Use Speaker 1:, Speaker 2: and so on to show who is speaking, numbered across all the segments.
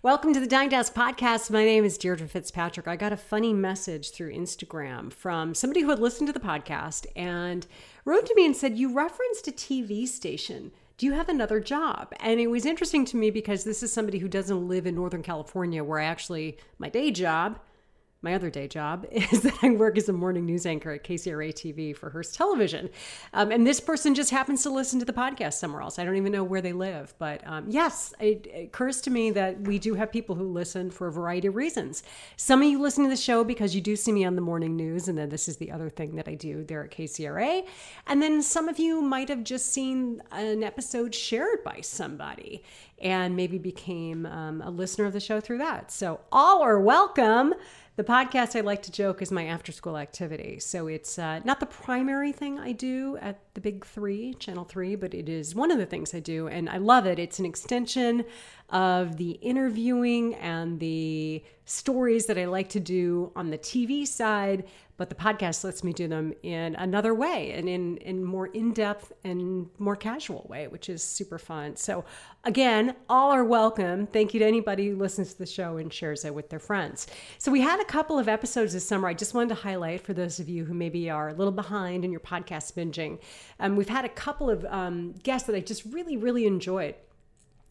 Speaker 1: Welcome to the Dying to Ask podcast. My name is Deirdre Fitzpatrick. I got a funny message through Instagram from somebody who had listened to the podcast and wrote to me and said, You referenced a TV station. Do you have another job? And it was interesting to me because this is somebody who doesn't live in Northern California, where I actually, my day job my other day job is that I work as a morning news anchor at KCRA TV for Hearst Television. Um, and this person just happens to listen to the podcast somewhere else. I don't even know where they live. But um, yes, it, it, occurs to me that we do have people who listen for a variety of reasons. Some of you listen to the show because you do see me on the morning news. And then this is the other thing that I do there at KCRA. And then some of you might have just seen an episode shared by somebody and maybe became um, a listener of the show through that. So all are welcome. The podcast, I like to joke, is my after school activity. So it's uh, not the primary thing I do at the big three, Channel 3, but it is one of the things I do. And I love it. It's an extension of the interviewing and the stories that I like to do on the TV side, but the podcast lets me do them in another way and in in more in-depth and more casual way which is super fun. So again all are welcome. Thank you to anybody who listens to the show and shares it with their friends. So we had a couple of episodes this summer. I just wanted to highlight for those of you who maybe are a little behind in your podcast binging. Um, we've had a couple of um, guests that i just really really enjoyed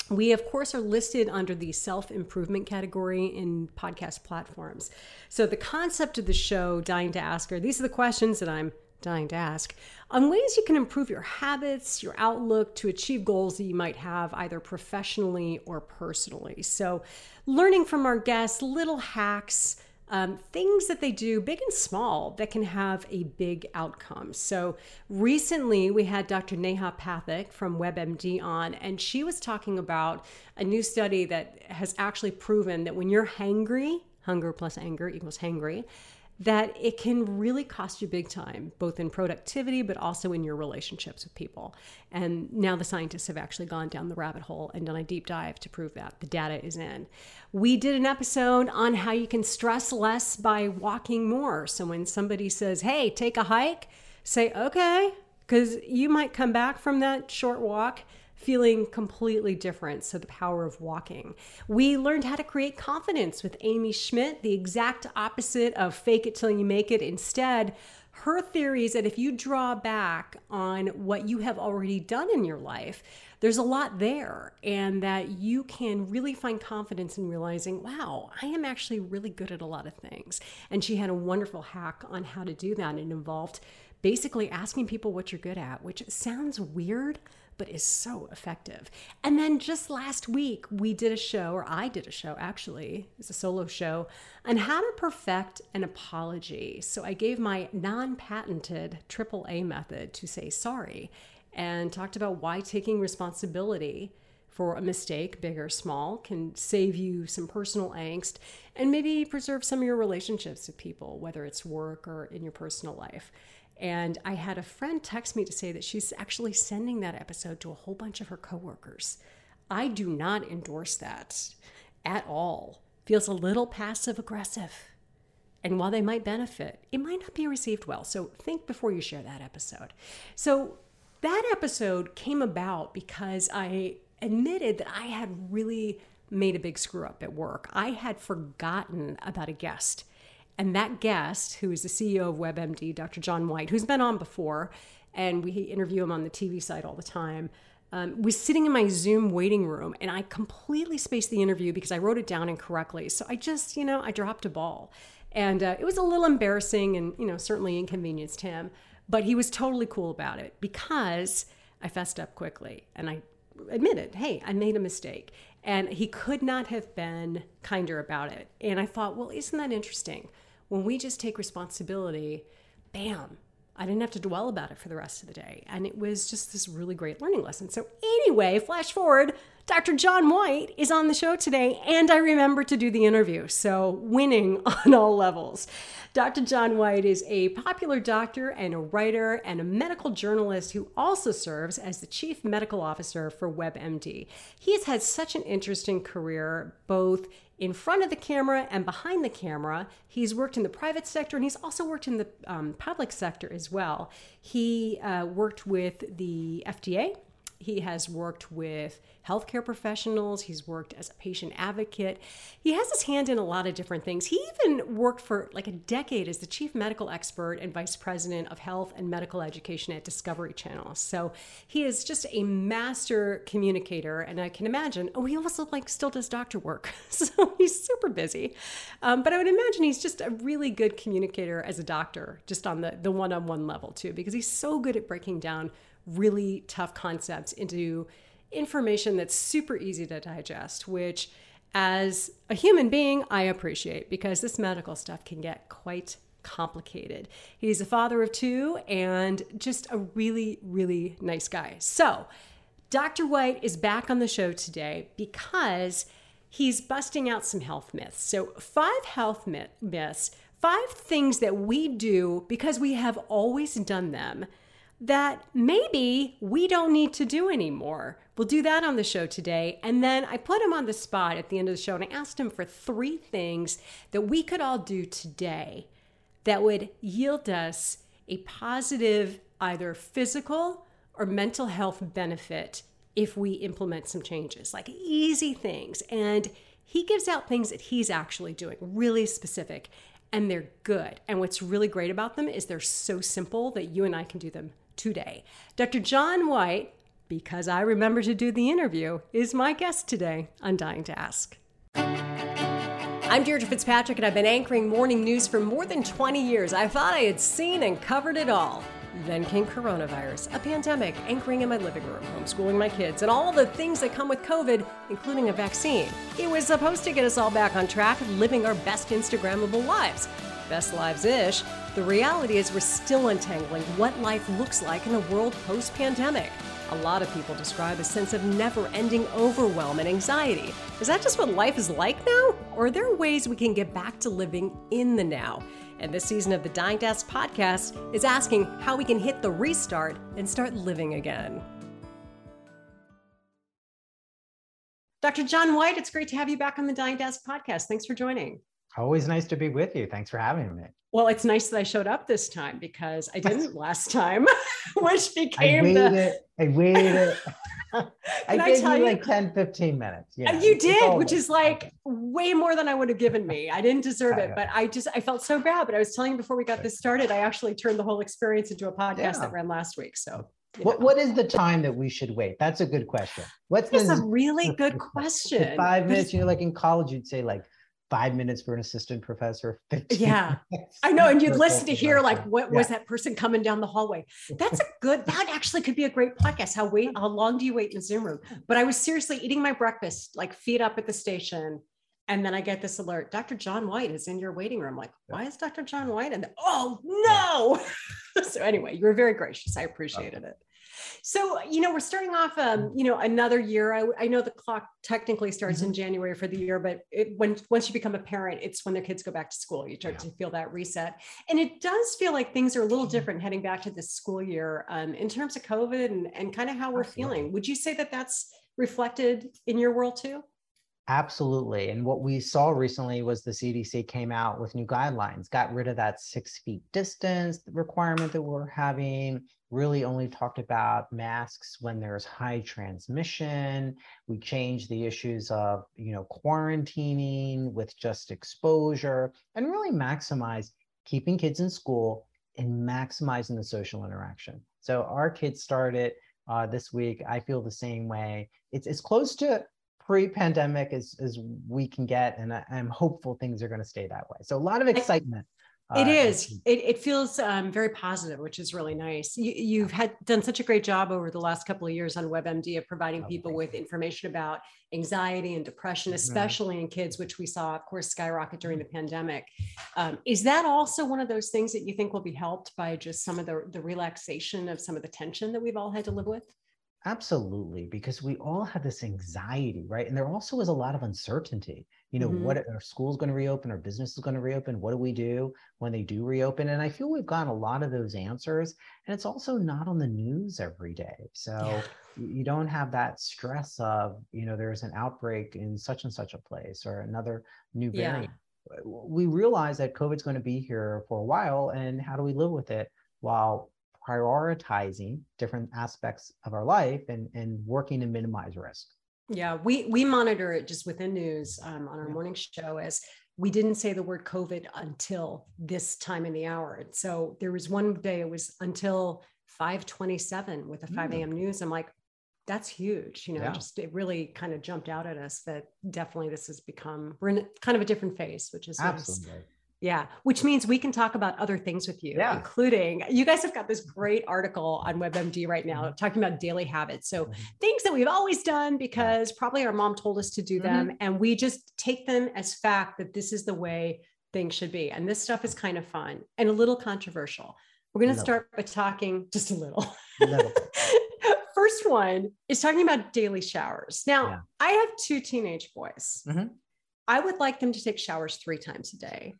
Speaker 1: we, of course, are listed under the self improvement category in podcast platforms. So, the concept of the show, Dying to Ask, are these are the questions that I'm dying to ask on ways you can improve your habits, your outlook to achieve goals that you might have either professionally or personally. So, learning from our guests, little hacks um, things that they do, big and small, that can have a big outcome. So recently we had Dr. Neha Pathak from WebMD on, and she was talking about a new study that has actually proven that when you're hangry, hunger plus anger equals hangry, that it can really cost you big time, both in productivity, but also in your relationships with people. And now the scientists have actually gone down the rabbit hole and done a deep dive to prove that. The data is in. We did an episode on how you can stress less by walking more. So when somebody says, hey, take a hike, say, okay, because you might come back from that short walk feeling completely different. So, the power of walking. We learned how to create confidence with Amy Schmidt, the exact opposite of fake it till you make it. Instead, her theory is that if you draw back on what you have already done in your life, there's a lot there, and that you can really find confidence in realizing, wow, I am actually really good at a lot of things. And she had a wonderful hack on how to do that. It involved basically asking people what you're good at, which sounds weird, but is so effective. And then just last week, we did a show, or I did a show actually, it's a solo show, on how to perfect an apology. So I gave my non patented AAA method to say sorry and talked about why taking responsibility for a mistake, big or small, can save you some personal angst and maybe preserve some of your relationships with people, whether it's work or in your personal life. And I had a friend text me to say that she's actually sending that episode to a whole bunch of her coworkers. I do not endorse that at all. Feels a little passive aggressive. And while they might benefit, it might not be received well. So think before you share that episode. So that episode came about because I admitted that I had really made a big screw up at work. I had forgotten about a guest and that guest, who is the CEO of WebMD, Dr. John Whyte, who's been on before, and we interview him on the TV side all the time, um, was sitting in my Zoom waiting room and I completely spaced the interview because I wrote it down incorrectly. So I just, you know, I dropped a ball. And uh, it was a little embarrassing and, you know, certainly inconvenienced him. But he was totally cool about it because I fessed up quickly and I admitted, hey, I made a mistake. And he could not have been kinder about it. And I thought, well, isn't that interesting? When we just take responsibility, bam, I didn't have to dwell about it for the rest of the day. And it was just this really great learning lesson. So, anyway, flash forward, Dr. John Whyte is on the show today, and I remember to do the interview. So, winning on all levels. Dr. John Whyte is a popular doctor and a writer and a medical journalist who also serves as the chief medical officer for WebMD. He has had such an interesting career, both in front of the camera and behind the camera. He's worked in the private sector and he's also worked in the um, public sector as well. He uh, worked with the FDA He has worked with healthcare professionals. He's worked as a patient advocate. He has his hand in a lot of different things. He even worked for like a decade as the chief medical expert and vice president of health and medical education at Discovery Channel. So he is just a master communicator. And I can imagine, oh, he also like still does doctor work. so he's super busy. Um, but I would imagine he's just a really good communicator as a doctor, just on the, the one-on-one level too, because he's so good at breaking down really tough concepts into information that's super easy to digest, which as a human being, I appreciate because this medical stuff can get quite complicated. He's a father of two and just a really, really nice guy. So, Dr. Whyte is back on the show today because he's busting out some health myths. So, five health myths, five things that we do because we have always done them that maybe we don't need to do anymore. We'll do that on the show today. And then I put him on the spot at the end of the show and I asked him for three things that we could all do today that would yield us a positive, either physical or mental health benefit if we implement some changes, like easy things. And he gives out things that he's actually doing, really specific, and they're good. And what's really great about them is they're so simple that you and I can do them today. Dr. John Whyte, because I remember to do the interview, is my guest today on Dying to Ask. I'm Deirdre Fitzpatrick, and I've been anchoring morning news for more than 20 years. I thought I had seen and covered it all. Then came coronavirus, a pandemic, anchoring in my living room, homeschooling my kids, and all the things that come with COVID, including a vaccine. It was supposed to get us all back on track, living our best Instagrammable lives. Best lives ish. The reality is, we're still untangling what life looks like in a world post pandemic. A lot of people describe a sense of never ending overwhelm and anxiety. Is that just what life is like now? Or are there ways we can get back to living in the now? And this season of the Dying to podcast is asking how we can hit the restart and start living again. Dr. John Whyte, it's great to have you back on the Dying to podcast. Thanks for joining.
Speaker 2: Always nice to be with you. Thanks for having me.
Speaker 1: Well, it's nice that I showed up this time because I didn't last time, which became
Speaker 2: I
Speaker 1: waited,
Speaker 2: the... I waited. I gave I you, you like 10, 15 minutes.
Speaker 1: Yeah, you did, which is like way more than I would have given me. I didn't deserve it, but I just I felt so bad. But I was telling you before we got this started, I actually turned the whole experience into a podcast yeah. that ran last week. So
Speaker 2: what, what is the time that we should wait? That's a good question. What's
Speaker 1: a really good question.
Speaker 2: Five minutes, you know, like in college, you'd say like five minutes for an assistant professor.
Speaker 1: Yeah, I know. And you'd listen to hear like, what yeah. was that person coming down the hallway? That's a good, that actually could be a great podcast. How wait, how long do you wait in the Zoom room? But I was seriously eating my breakfast, like feet up at the station. And then I get this alert, Dr. John Whyte is in your waiting room. Like, why is Dr. John Whyte? And oh no. so anyway, you were very gracious. I uh, appreciated it. So, you know, we're starting off, um, you know, another year. I, I know the clock technically starts mm-hmm. in January for the year, but it, when once you become a parent, it's when their kids go back to school. You start yeah. to feel that reset, and it does feel like things are a little mm-hmm. different heading back to this school year um, in terms of COVID and, and kind of how we're Absolutely. feeling. Would you say that that's reflected in your world too?
Speaker 2: Absolutely. And what we saw recently was the CDC came out with new guidelines, got rid of that six feet distance requirement that we're having, really only talked about masks when there's high transmission. We changed the issues of, you know, quarantining with just exposure and really maximize keeping kids in school and maximizing the social interaction. So our kids started uh, this week. I feel the same way. It's, it's close to pre-pandemic as, as we can get, and I, am hopeful things are going to stay that way. So a lot of excitement.
Speaker 1: It uh, is. It, it feels um, very positive, which is really nice. You, have had done such a great job over the last couple of years on WebMD of providing oh, people with information about anxiety and depression, mm-hmm. especially mm-hmm. in kids, which we saw, of course, skyrocket during the pandemic. Um, is that also one of those things that you think will be helped by just some of the, the relaxation of some of the tension that we've all had to live with?
Speaker 2: Absolutely, because we all have this anxiety, right? And there also is a lot of uncertainty. You know, mm-hmm. what are schools going to reopen? Our business is going to reopen? What do we do when they do reopen? And I feel we've got a lot of those answers. And it's also not on the news every day. So yeah. you don't have that stress of, you know, there's an outbreak in such and such a place or another new variant. Yeah. We realize that COVID's going to be here for a while. And how do we live with it while prioritizing different aspects of our life and, and working to minimize risk.
Speaker 1: Yeah, we we monitor it just within news um, on our morning show as we didn't say the word COVID until this time in the hour. And so there was one day it was until 527 with the 5 a.m. Mm. news. I'm like, that's huge. You know, yeah. just it really kind of jumped out at us that definitely this has become, we're in kind of a different phase, which is
Speaker 2: absolutely.
Speaker 1: Nice. Yeah, which means we can talk about other things with you, yeah. including you guys have got this great article on WebMD right now mm-hmm. talking about daily habits. So, mm-hmm. things that we've always done because probably our mom told us to do them, mm-hmm. and we just take them as fact that this is the way things should be. And this stuff is kind of fun and a little controversial. We're going to start by talking just a little. little. First one is talking about daily showers. Now, yeah. I have two teenage boys. Mm-hmm. I would like them to take showers three times a day.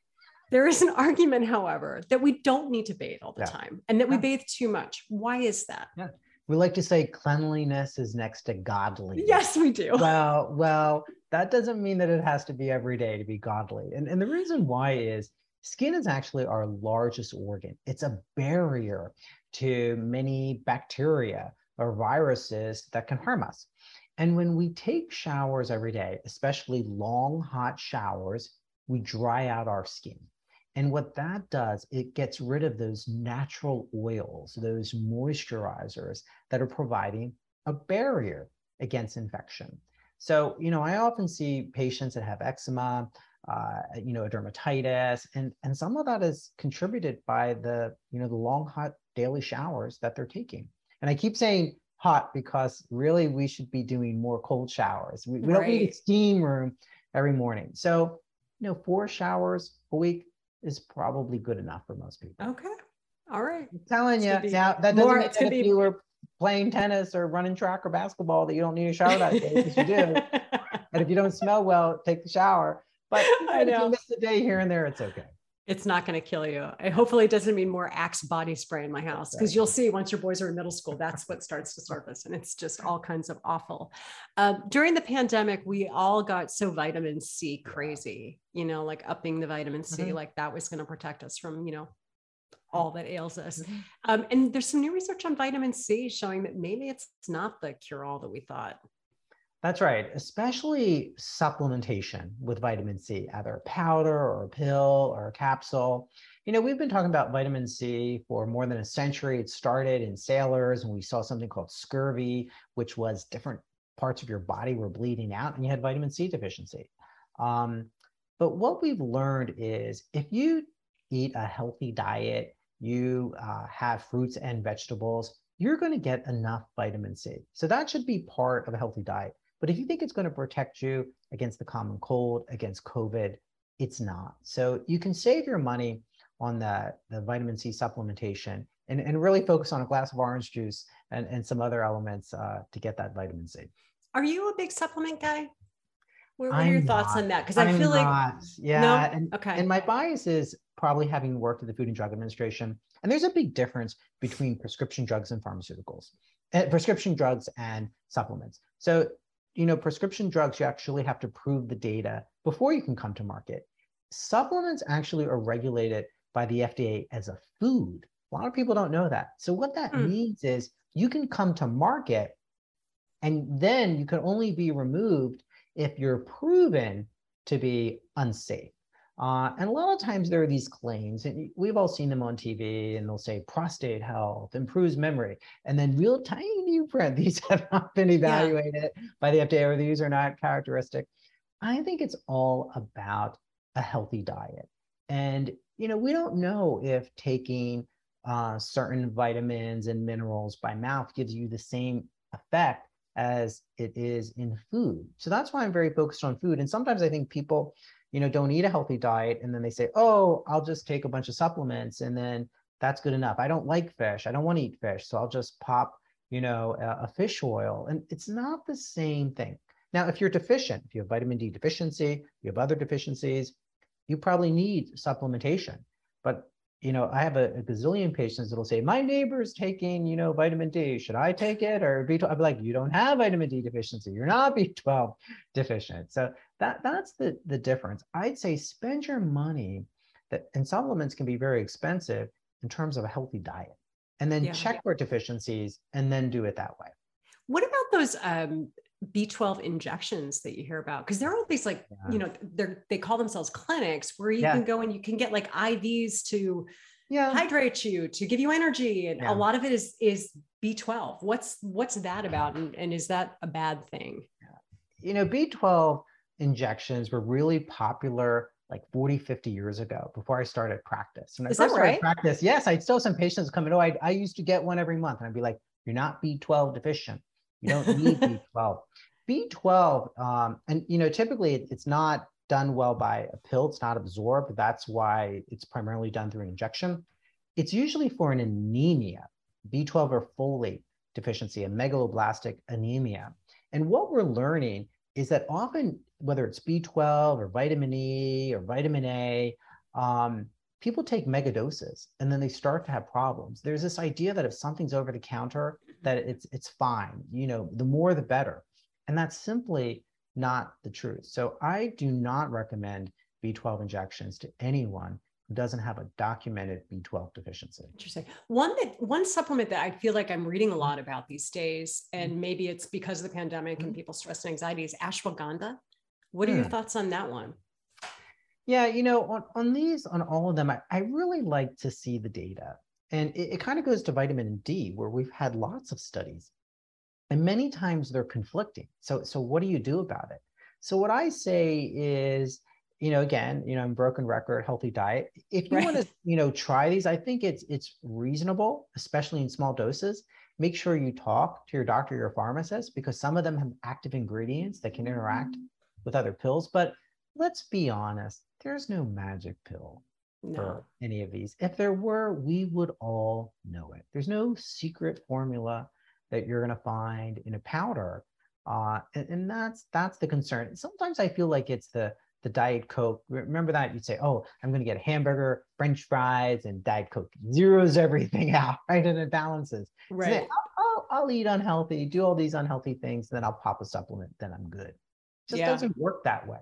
Speaker 1: There is an argument, however, that we don't need to bathe all the yeah. time and that we yeah. bathe too much. Why is that?
Speaker 2: Yeah. We like to say cleanliness is next to godly.
Speaker 1: Yes, we do.
Speaker 2: Well, well, that doesn't mean that it has to be every day to be godly. And, and the reason why is skin is actually our largest organ. It's a barrier to many bacteria or viruses that can harm us. And when we take showers every day, especially long, hot showers, we dry out our skin. And what that does, it gets rid of those natural oils, those moisturizers that are providing a barrier against infection. So, you know, I often see patients that have eczema, uh, you know, dermatitis, and and some of that is contributed by the, you know, the long hot daily showers that they're taking. And I keep saying hot because really we should be doing more cold showers. We, we right. don't need a steam room every morning. So, you know, four showers a week is probably good enough for most people.
Speaker 1: Okay. All right.
Speaker 2: I'm telling you now that doesn't more, mean that if be... you were playing tennis or running track or basketball that you don't need a shower that day because you do. and if you don't smell well, take the shower. But I know. if you miss a day here and there, it's okay
Speaker 1: it's not going to kill you. It hopefully it doesn't mean more Axe body spray in my house because you'll see once your boys are in middle school, that's what starts to surface, and it's just all kinds of awful. Um, during the pandemic, we all got so vitamin C crazy, you know, like upping the vitamin C, mm-hmm. like that was going to protect us from, you know, all that ails us. Mm-hmm. Um, and there's some new research on vitamin C showing that maybe it's not the cure all that we thought.
Speaker 2: That's right, especially supplementation with vitamin C, either a powder or a pill or a capsule. You know, we've been talking about vitamin C for more than a century. It started in sailors, and we saw something called scurvy, which was different parts of your body were bleeding out, and you had vitamin C deficiency. Um, but what we've learned is if you eat a healthy diet, you uh, have fruits and vegetables, you're going to get enough vitamin C. So that should be part of a healthy diet. But if you think it's going to protect you against the common cold, against COVID, it's not. So you can save your money on the, the vitamin C supplementation and, and really focus on a glass of orange juice and, and some other elements uh, to get that vitamin C.
Speaker 1: Are you a big supplement guy? What, are your thoughts on that? Because I feel
Speaker 2: not. like yeah, no? and, okay. And my bias is probably having worked at the Food and Drug Administration, and there's a big difference between prescription drugs and pharmaceuticals, uh, prescription drugs and supplements. So you know, prescription drugs, you actually have to prove the data before you can come to market. Supplements actually are regulated by the FDA as a food. A lot of people don't know that. So what that mm. means is you can come to market and then you can only be removed if you're proven to be unsafe. Uh, and a lot of times there are these claims, and we've all seen them on TV, and they'll say prostate health improves memory, and then real tiny print. These have not been evaluated yeah. by the FDA, or these are not characteristic. I think it's all about a healthy diet, and you know we don't know if taking uh, certain vitamins and minerals by mouth gives you the same effect as it is in food. So that's why I'm very focused on food. And sometimes I think people you know, don't eat a healthy diet. And then they say, oh, I'll just take a bunch of supplements and then that's good enough. I don't like fish. I don't want to eat fish. So I'll just pop, you know, a, a fish oil. And it's not the same thing. Now, if you're deficient, if you have vitamin D deficiency, you have other deficiencies, you probably need supplementation. But you know, I have a, a gazillion patients that'll say, my neighbor's taking, you know, vitamin D. Should I take it or B12? I'd be like, you don't have vitamin D deficiency. You're not B12 deficient. So that that's the, the difference. I'd say spend your money that and supplements can be very expensive in terms of a healthy diet. and then yeah. check for deficiencies and then do it that way.
Speaker 1: What about those um, B12 injections that you hear about? Because there are all these like, yeah. you know, they're they call themselves clinics where you can go and you can get like IVs to yeah. hydrate you, to give you energy. And a lot of it is is B12. What's what's that about? And, and is that a bad thing?
Speaker 2: You know, B12 injections were really popular like 40, 50 years ago before I started practice.
Speaker 1: Is I first started right?
Speaker 2: practice, yes, I still have some patients coming. Oh, I, I used to get one every month. And I'd be like, you're not B12 deficient. You don't need B12. B12, um, and you know, typically it's not done well by a pill. It's not absorbed. That's why it's primarily done through injection. It's usually for an anemia, B12 or folate deficiency, a megaloblastic anemia. And what we're learning is that often, whether it's B12 or vitamin E or vitamin A, um, people take megadoses and then they start to have problems. There's this idea that if something's over the counter, that it's it's fine. You know, the more the better. And that's simply not the truth. So I do not recommend B12 injections to anyone doesn't have a documented B12 deficiency.
Speaker 1: Interesting. One that one supplement that I feel like I'm reading a lot about these days, and mm-hmm. maybe it's because of the pandemic and mm-hmm. people's stress and anxiety, is ashwagandha. What are your hmm. thoughts on that one?
Speaker 2: Yeah, you know, on, on these, on all of them, I, I really like to see the data. And it, it kind of goes to vitamin D, where we've had lots of studies. And many times they're conflicting. So, so what do you do about it? So what I say is, you know, again, you know, I'm broken record, healthy diet. If you right. want to, you know, try these, I think it's it's reasonable, especially in small doses. Make sure you talk to your doctor, your pharmacist, because some of them have active ingredients that can interact mm-hmm. with other pills. But let's be honest, there's no magic pill no. for any of these. If there were, we would all know it. There's no secret formula that you're going to find in a powder. Uh, and, and that's that's the concern. Sometimes I feel like it's the the diet coke. Remember that? You'd say oh i'm going to get a hamburger french fries and diet coke zeros everything out right? And it balances.
Speaker 1: Right. So
Speaker 2: I'll, I'll, I'll, eat unhealthy do all these unhealthy things and then i'll pop a supplement then i'm good. It just yeah. doesn't work that way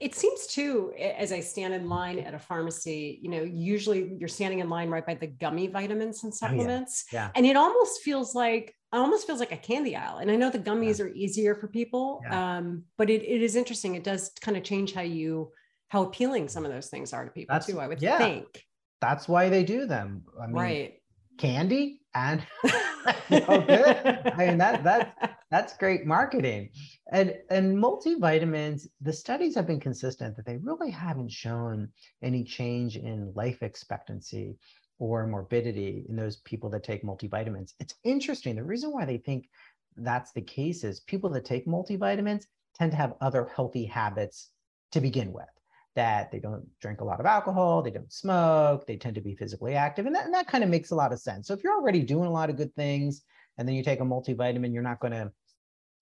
Speaker 1: it seems too, as I stand in line at a pharmacy, you know, usually you're standing in line right by the gummy vitamins and supplements.
Speaker 2: Oh, yeah. yeah.
Speaker 1: And it almost feels like, it almost feels like a candy aisle. And I know the gummies yeah. are easier for people, yeah. um, but it, it is interesting. It does kind of change how you, how appealing some of those things are to people That's, too, I would think.
Speaker 2: That's why they do them.
Speaker 1: I mean, right.
Speaker 2: Candy and oh, I mean that that that's great marketing. And and multivitamins, the studies have been consistent that they really haven't shown any change in life expectancy or morbidity in those people that take multivitamins. It's interesting. The reason why they think that's the case is people that take multivitamins tend to have other healthy habits to begin with that they don't drink a lot of alcohol, they don't smoke, they tend to be physically active. And that, and that kind of makes a lot of sense. So if you're already doing a lot of good things and then you take a multivitamin, you're not going to,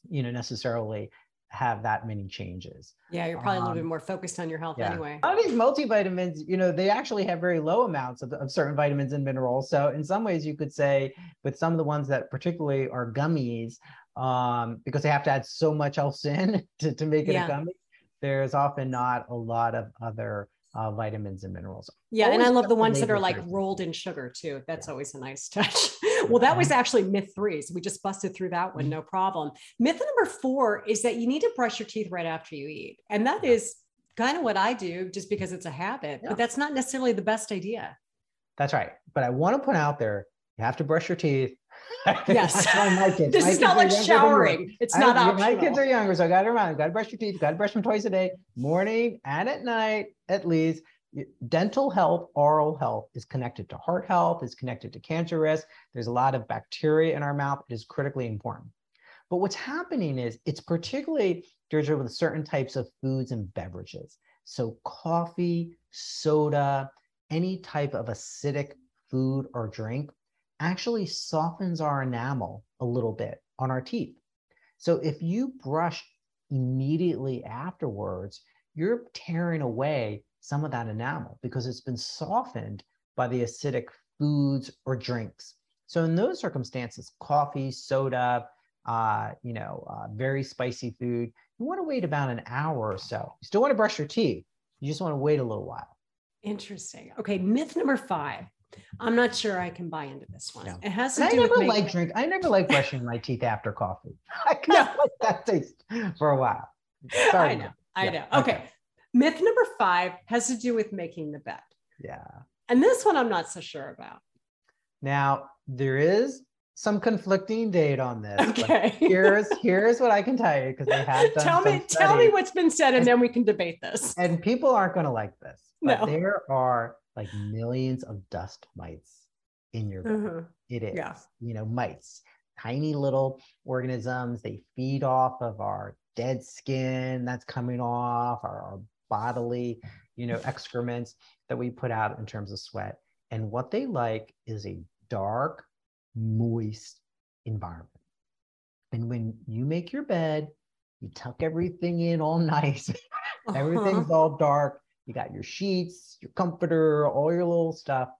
Speaker 2: you know, necessarily have that many changes.
Speaker 1: Yeah, you're probably um, a little bit um, more focused on your health yeah. anyway.
Speaker 2: A lot of these multivitamins, you know, they actually have very low amounts of, of certain vitamins and minerals. So in some ways you could say with some of the ones that particularly are gummies, um, because they have to add so much else in to, to make it yeah. a gummy, there's often not a lot of other uh, vitamins and minerals.
Speaker 1: Yeah, always and I love the ones that are like rolled in sugar too. That's yeah. always a nice touch. well, that was actually myth three. So we just busted through that one, mm-hmm. no problem. Myth number four is that you need to brush your teeth right after you eat. And that is kind of what I do just because it's a habit, yeah. but that's not necessarily the best idea.
Speaker 2: That's right. But I want to put out there you have to brush your teeth
Speaker 1: Yes. my kids. This my is not like showering. It's not I, optional.
Speaker 2: My kids are younger, so I got to remind them, got to brush your teeth, got to brush them twice a day, morning and at night, at least. Dental health, oral health is connected to heart health, is connected to cancer risk. There's a lot of bacteria in our mouth. It is critically important. But what's happening is it's particularly Deirdre with certain types of foods and beverages. So coffee, soda, any type of acidic food or drink actually softens our enamel a little bit on our teeth. So if you brush immediately afterwards, you're tearing away some of that enamel because it's been softened by the acidic foods or drinks. So in those circumstances, coffee, soda, uh, you know, uh, very spicy food, you want to wait about an hour or so. You still want to brush your teeth. You just want to wait a little while.
Speaker 1: Interesting. Okay, myth number five I'm not sure I can buy into this one.
Speaker 2: No.
Speaker 1: It has
Speaker 2: And
Speaker 1: to
Speaker 2: I
Speaker 1: do
Speaker 2: never
Speaker 1: with
Speaker 2: like drink. I never like brushing my teeth after coffee. I kind of like that taste for a while. Sorry.
Speaker 1: I know. I
Speaker 2: Yeah,
Speaker 1: know. Okay. Myth number five has to do with making the bed.
Speaker 2: Yeah.
Speaker 1: And this one I'm not so sure about.
Speaker 2: Now there is some conflicting data on this.
Speaker 1: Okay.
Speaker 2: Here's here's what I can tell you because they have done
Speaker 1: tell me, tell me what's been said, and then we can debate this.
Speaker 2: and people aren't going to like this. But
Speaker 1: No.
Speaker 2: there are like millions of dust mites in your.
Speaker 1: Mhm.
Speaker 2: It is,
Speaker 1: Yeah.
Speaker 2: you know, mites, tiny little organisms. They feed off of our dead skin that's coming off, our, our bodily, you know, excrements that we put out in terms of sweat. And what they like is a dark, moist environment. And when you make your bed, you tuck everything in all nice. Everything's
Speaker 1: Uh-huh.
Speaker 2: all dark. You got your sheets, your comforter, all your little stuff.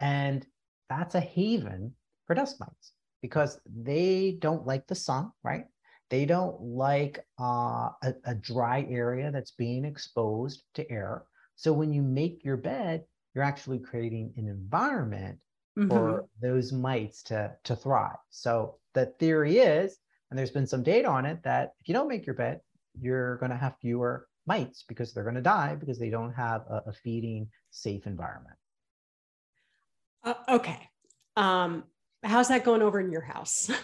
Speaker 2: And that's a haven for dust mites because they don't like the sun, right? They don't like uh, a, a dry area that's being exposed to air. So when you make your bed, you're actually creating an environment
Speaker 1: Mhm.
Speaker 2: for those mites to, to thrive. So the theory is, and there's been some data on it, that if you don't make your bed, you're going to have fewer mites because they're going to die because they don't have a, a feeding safe environment.
Speaker 1: Uh, okay. Um, how's that going over in your house?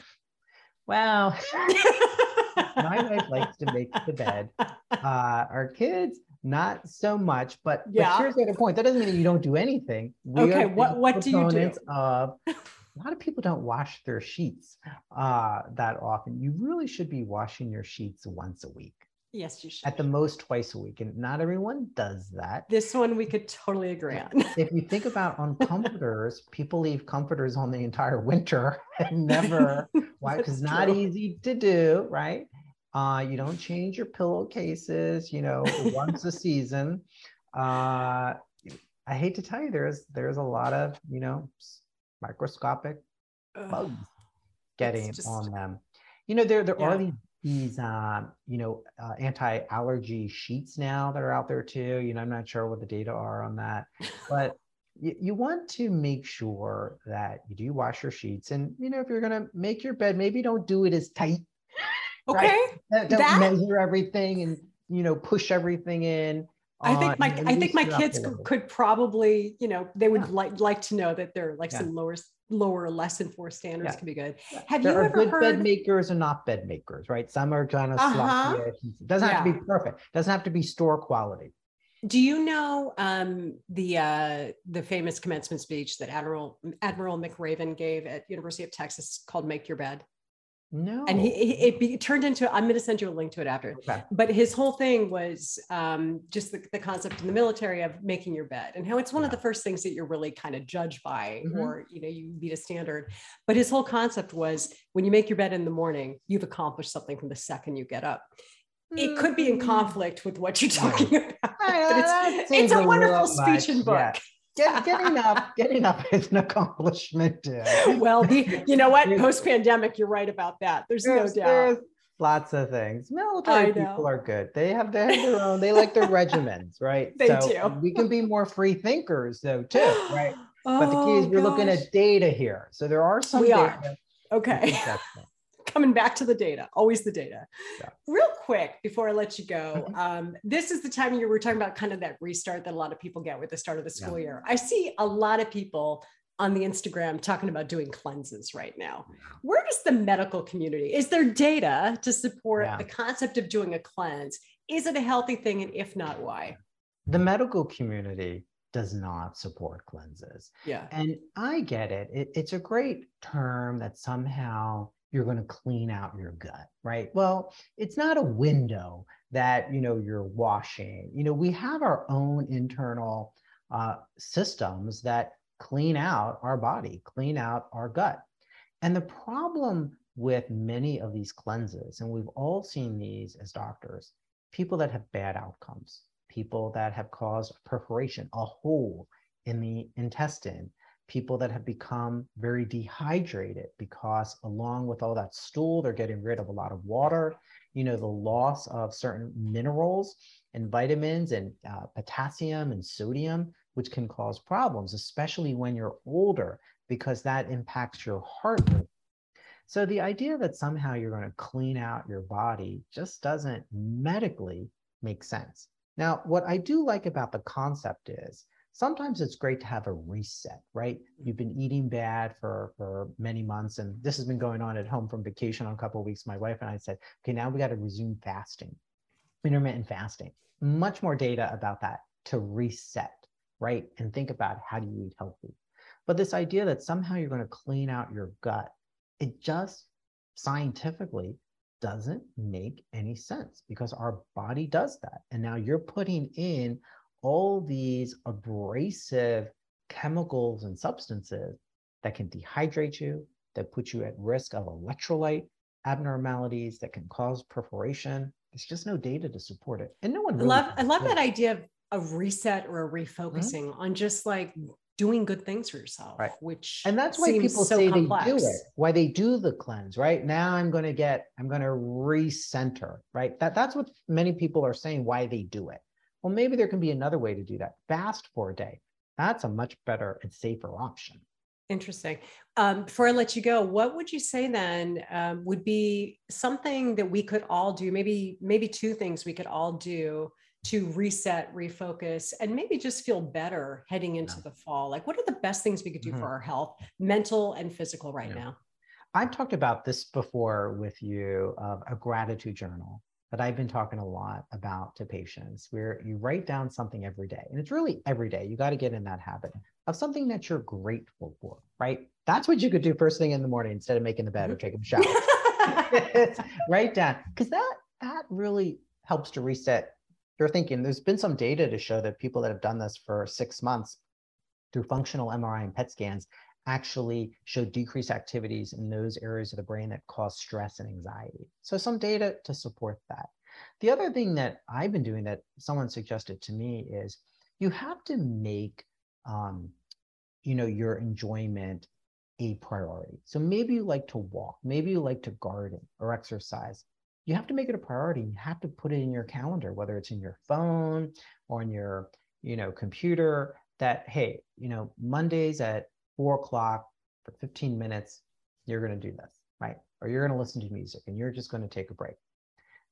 Speaker 2: Well, my wife likes to make the bed. Uh, our kids, not so much. But,
Speaker 1: Yeah.
Speaker 2: but here's the other point. That doesn't mean you don't do anything. We
Speaker 1: Okay,
Speaker 2: are
Speaker 1: what- what do you do?
Speaker 2: Of a lot of people don't wash their sheets uh, that often. You really should be washing your sheets once a week,
Speaker 1: yes, you should.
Speaker 2: at the most twice a week, and not everyone does that.
Speaker 1: this one we could totally agree on.
Speaker 2: If you think about on comforters, people leave comforters on the entire winter and never why? Because not easy to do, right? Uh, you don't change your pillowcases, you know, once a season. Uh, I hate to tell you, there's there's a lot of you know microscopic bugs
Speaker 1: Ugh.
Speaker 2: getting
Speaker 1: just-
Speaker 2: on them. You know, there there are these these um, you know uh, anti-allergy sheets now that are out there too. You know, I'm not sure what the data are on that, but you, you want to make sure that you do wash your sheets, and you know, if you're gonna make your bed, maybe don't do it as tight.
Speaker 1: Okay.
Speaker 2: right? Don't don't
Speaker 1: That-
Speaker 2: measure everything and you know push everything in.
Speaker 1: I
Speaker 2: uh,
Speaker 1: think my I think my
Speaker 2: loosen it up
Speaker 1: kids could, could probably, you know, they would
Speaker 2: Yeah.
Speaker 1: like like to know that there are like
Speaker 2: Yeah.
Speaker 1: some lower lower less than four standards
Speaker 2: Yeah.
Speaker 1: can be good. Have
Speaker 2: there
Speaker 1: you
Speaker 2: are
Speaker 1: ever
Speaker 2: good
Speaker 1: heard
Speaker 2: bed makers and not bed makers, right? Some are kind of
Speaker 1: Uh-huh.
Speaker 2: sloppy. It doesn't have to be perfect. It Doesn't have to be store quality.
Speaker 1: Do you know um, the uh, the famous commencement speech that Admiral Admiral McRaven gave at University of Texas called "Make Your Bed"?
Speaker 2: No.
Speaker 1: And he, he it be, turned into. I'm going to send you a link to it after.
Speaker 2: Okay.
Speaker 1: But his whole thing was um, just the, the concept in the military of making your bed and how it's one of the first things that you're really kind of judged by,
Speaker 2: Mhm.
Speaker 1: or you know, you meet a standard. But his whole concept was when you make your bed in the morning, you've accomplished something from the second you get up. It could be in
Speaker 2: Mm.
Speaker 1: conflict with what you're talking about. But it's- it's a wonderful speech and
Speaker 2: book. yeah. Get, getting up, getting up is an accomplishment too.
Speaker 1: Well, the, you know what? Post pandemic, you're right about that. There's no doubt.
Speaker 2: there's lots of things. Military people are good. They have, they have their own. They like their regimens, right?
Speaker 1: They
Speaker 2: so
Speaker 1: do.
Speaker 2: We can be more free thinkers though too, right? But the key
Speaker 1: Oh,
Speaker 2: is we're looking at data here. So there are some
Speaker 1: We
Speaker 2: data.
Speaker 1: are. Okay. Coming back to the data, always the data.
Speaker 2: Yeah.
Speaker 1: Real quick before I let you go,
Speaker 2: Mhm.
Speaker 1: um, this is the time of year we're talking about kind of that restart that a lot of people get with the start of the school
Speaker 2: Yeah.
Speaker 1: year. I see a lot of people on the Instagram talking about doing cleanses right now. Where does the medical community, is there data to support
Speaker 2: Yeah.
Speaker 1: the concept of doing a cleanse? Is it a healthy thing? And if not, why?
Speaker 2: The medical community does not support cleanses.
Speaker 1: Yeah.
Speaker 2: And I get it. it. It's a great term that somehow you're going to clean out your gut, right? Well, it's not a window that you know you're washing. You know, we have our own internal uh, systems that clean out our body, clean out our gut. And the problem with many of these cleanses, and we've all seen these as doctors, people that have bad outcomes, people that have caused perforation, a hole in the intestine, people that have become very dehydrated because along with all that stool, they're getting rid of a lot of water, you know, the loss of certain minerals and vitamins and uh, potassium and sodium which can cause problems, especially when you're older, because that impacts your heart rate. So the idea that somehow you're going to clean out your body just doesn't medically make sense. Now, what I do like about the concept is sometimes it's great to have a reset, right? Mm-hmm. You've been eating bad for, for many months, and this has been going on at home from vacation on a couple of weeks. My wife and I said, okay, now we got to resume fasting, intermittent fasting. Much more data about that to reset, right? And think about how do you eat healthy. But this idea that somehow you're going to clean out your gut, it just scientifically doesn't make any sense because our body does that. And now you're putting in all these abrasive chemicals and substances that can dehydrate you, that put you at risk of electrolyte abnormalities that can cause perforation. There's just no data to support it. And no one really
Speaker 1: I love I love that idea of a reset or a refocusing mm-hmm. on just like doing good things for yourself right which
Speaker 2: and that's why people so say complex. they do it why they do the cleanse right now i'm going to get i'm going to recenter right that that's what many people are saying why they do it well maybe there can be another way to do that fast for a day that's a much better and safer option
Speaker 1: interesting um, before i let you go what would you say then um, would be something that we could all do maybe maybe two things we could all do to reset, refocus, and maybe just feel better heading into yeah. the fall? Like, what are the best things we could do mm-hmm. for our health, mental and physical, right yeah. now?
Speaker 2: I've talked about this before with you of a gratitude journal that I've been talking a lot about to patients, where you write down something every day. And it's really every day. You got to get in that habit of something that you're grateful for, right? That's what you could do first thing in the morning instead of making the bed or mm-hmm. taking a shower. write down because that that really helps to reset you're thinking there's been some data to show that people that have done this for six months through functional MRI and PET scans actually show decreased activities in those areas of the brain that cause stress and anxiety. So some data to support that. The other thing that I've been doing that someone suggested to me is you have to make um, you know your enjoyment a priority. So maybe you like to walk, maybe you like to garden or exercise you have to make it a priority. You have to put it in your calendar, whether it's in your phone or on your, you know, computer. That hey, you know, Mondays at four o'clock for 15 minutes, you're going to do this, right? Or you're going to listen to music and you're just going to take a break.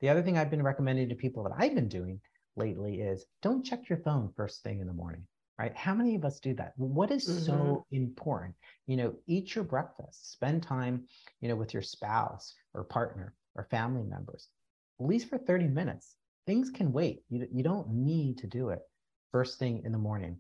Speaker 2: The other thing I've been recommending to people that I've been doing lately is don't check your phone first thing in the morning right how many of us do that what is mm-hmm. so important you know eat your breakfast spend time you know with your spouse or partner or family members, at least for 30 minutes. Things can wait. You, you don't need to do it first thing in the morning.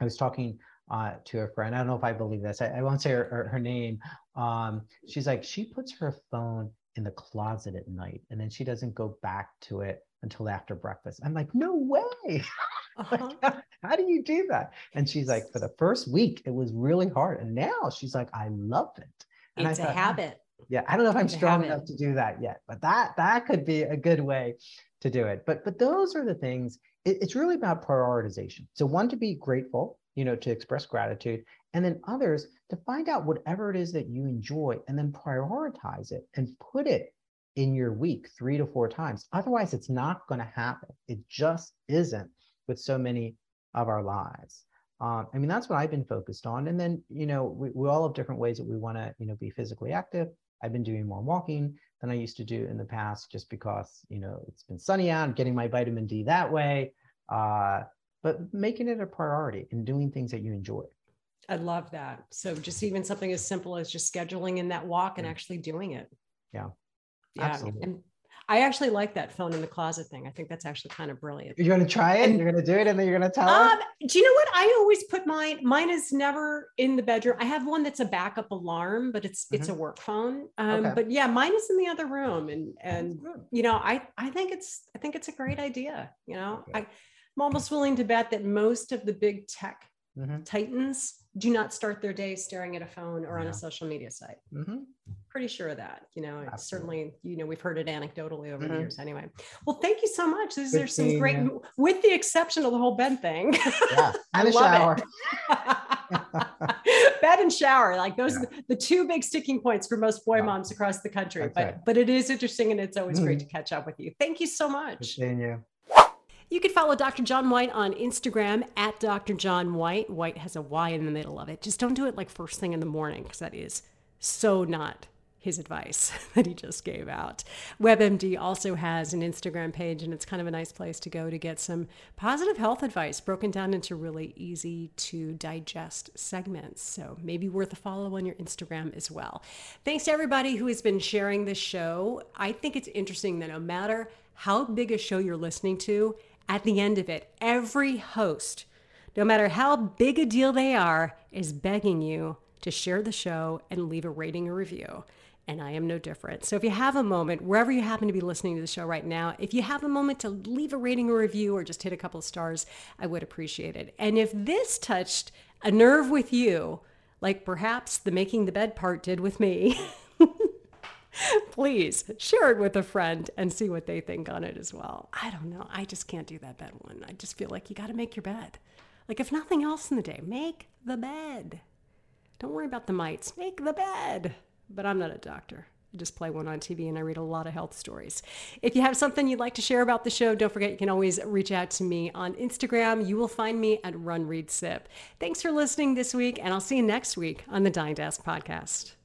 Speaker 2: I was talking uh, to a friend. I don't know if I believe this. I, I won't say her, her, her name. Um, she's like, she puts her phone in the closet at night and then she doesn't go back to it until after breakfast. I'm like, no way. Uh-huh. how, how do you do that? And she's like, for the first week, it was really hard. And now she's like, I love it. And
Speaker 1: it's I thought, a habit
Speaker 2: yeah i don't know if i'm strong enough to do that yet but that that could be a good way to do it but but those are the things it, it's really about prioritization so one to be grateful you know to express gratitude and then others to find out whatever it is that you enjoy and then prioritize it and put it in your week three to four times otherwise it's not going to happen it just isn't with so many of our lives um, I mean, that's what I've been focused on. And then, you know, we, we all have different ways that we want to, you know, be physically active. I've been doing more walking than I used to do in the past just because, you know, it's been sunny out, I'm getting my vitamin D that way. Uh, but making it a priority and doing things that you enjoy.
Speaker 1: I love that. So just even something as simple as just scheduling in that walk and actually doing it.
Speaker 2: Yeah.
Speaker 1: Yeah. Absolutely. And I actually like that phone in the closet thing. I think that's actually kind of brilliant.
Speaker 2: You're going to try it. And, you're going to do it, and then you're going to tell um,
Speaker 1: Do you know what? I always put mine. Mine is never in the bedroom. I have one that's a backup alarm, but it's mm-hmm. it's a work phone. Um, okay. But yeah, mine is in the other room, and and you know, I I think it's I think it's a great idea. You know, okay. I, I'm almost willing to bet that most of the big tech mm-hmm. titans do not start their day staring at a phone or on a social media site. Mm-hmm. Pretty sure of that. You know, it's certainly, you know, we've heard it anecdotally over mm-hmm. the years anyway. Well, thank you so much. These are some great, you. with the exception of the whole bed thing.
Speaker 2: Yeah. And a shower.
Speaker 1: bed and shower. Like those yeah. are the, the, two big sticking points for most boy moms across the country. That's but right. but it is interesting and it's always great mm-hmm. to catch up with you. Thank you so much.
Speaker 2: Seeing you.
Speaker 1: You can follow Dr. John Whyte on Instagram at Dr. John Whyte. Whyte has a Y in the middle of it. Just don't do it like first thing in the morning because that is so not his advice that he just gave out. WebMD also has an Instagram page, and it's kind of a nice place to go to get some positive health advice broken down into really easy to digest segments. So maybe worth a follow on your Instagram as well. Thanks to everybody who has been sharing this show. I think it's interesting that no matter how big a show you're listening to, at the end of it, every host, no matter how big a deal they are, is begging you to share the show and leave a rating or review and I am no different. So if you have a moment, wherever you happen to be listening to the show right now, if you have a moment to leave a rating or review or just hit a couple of stars, I would appreciate it. And if this touched a nerve with you, like perhaps the making the bed part did with me, please share it with a friend and see what they think on it as well. I don't know. I just can't do that bed one. I just feel like you got to make your bed. Like, if nothing else in the day, make the bed. Don't worry about the mites. Make the bed but I'm not a doctor. I just play one on TV and I read a lot of health stories. If you have something you'd like to share about the show, don't forget you can always reach out to me on Instagram. You will find me at Run Read Sip. Thanks for listening this week, and I'll see you next week on the Dying to Ask podcast.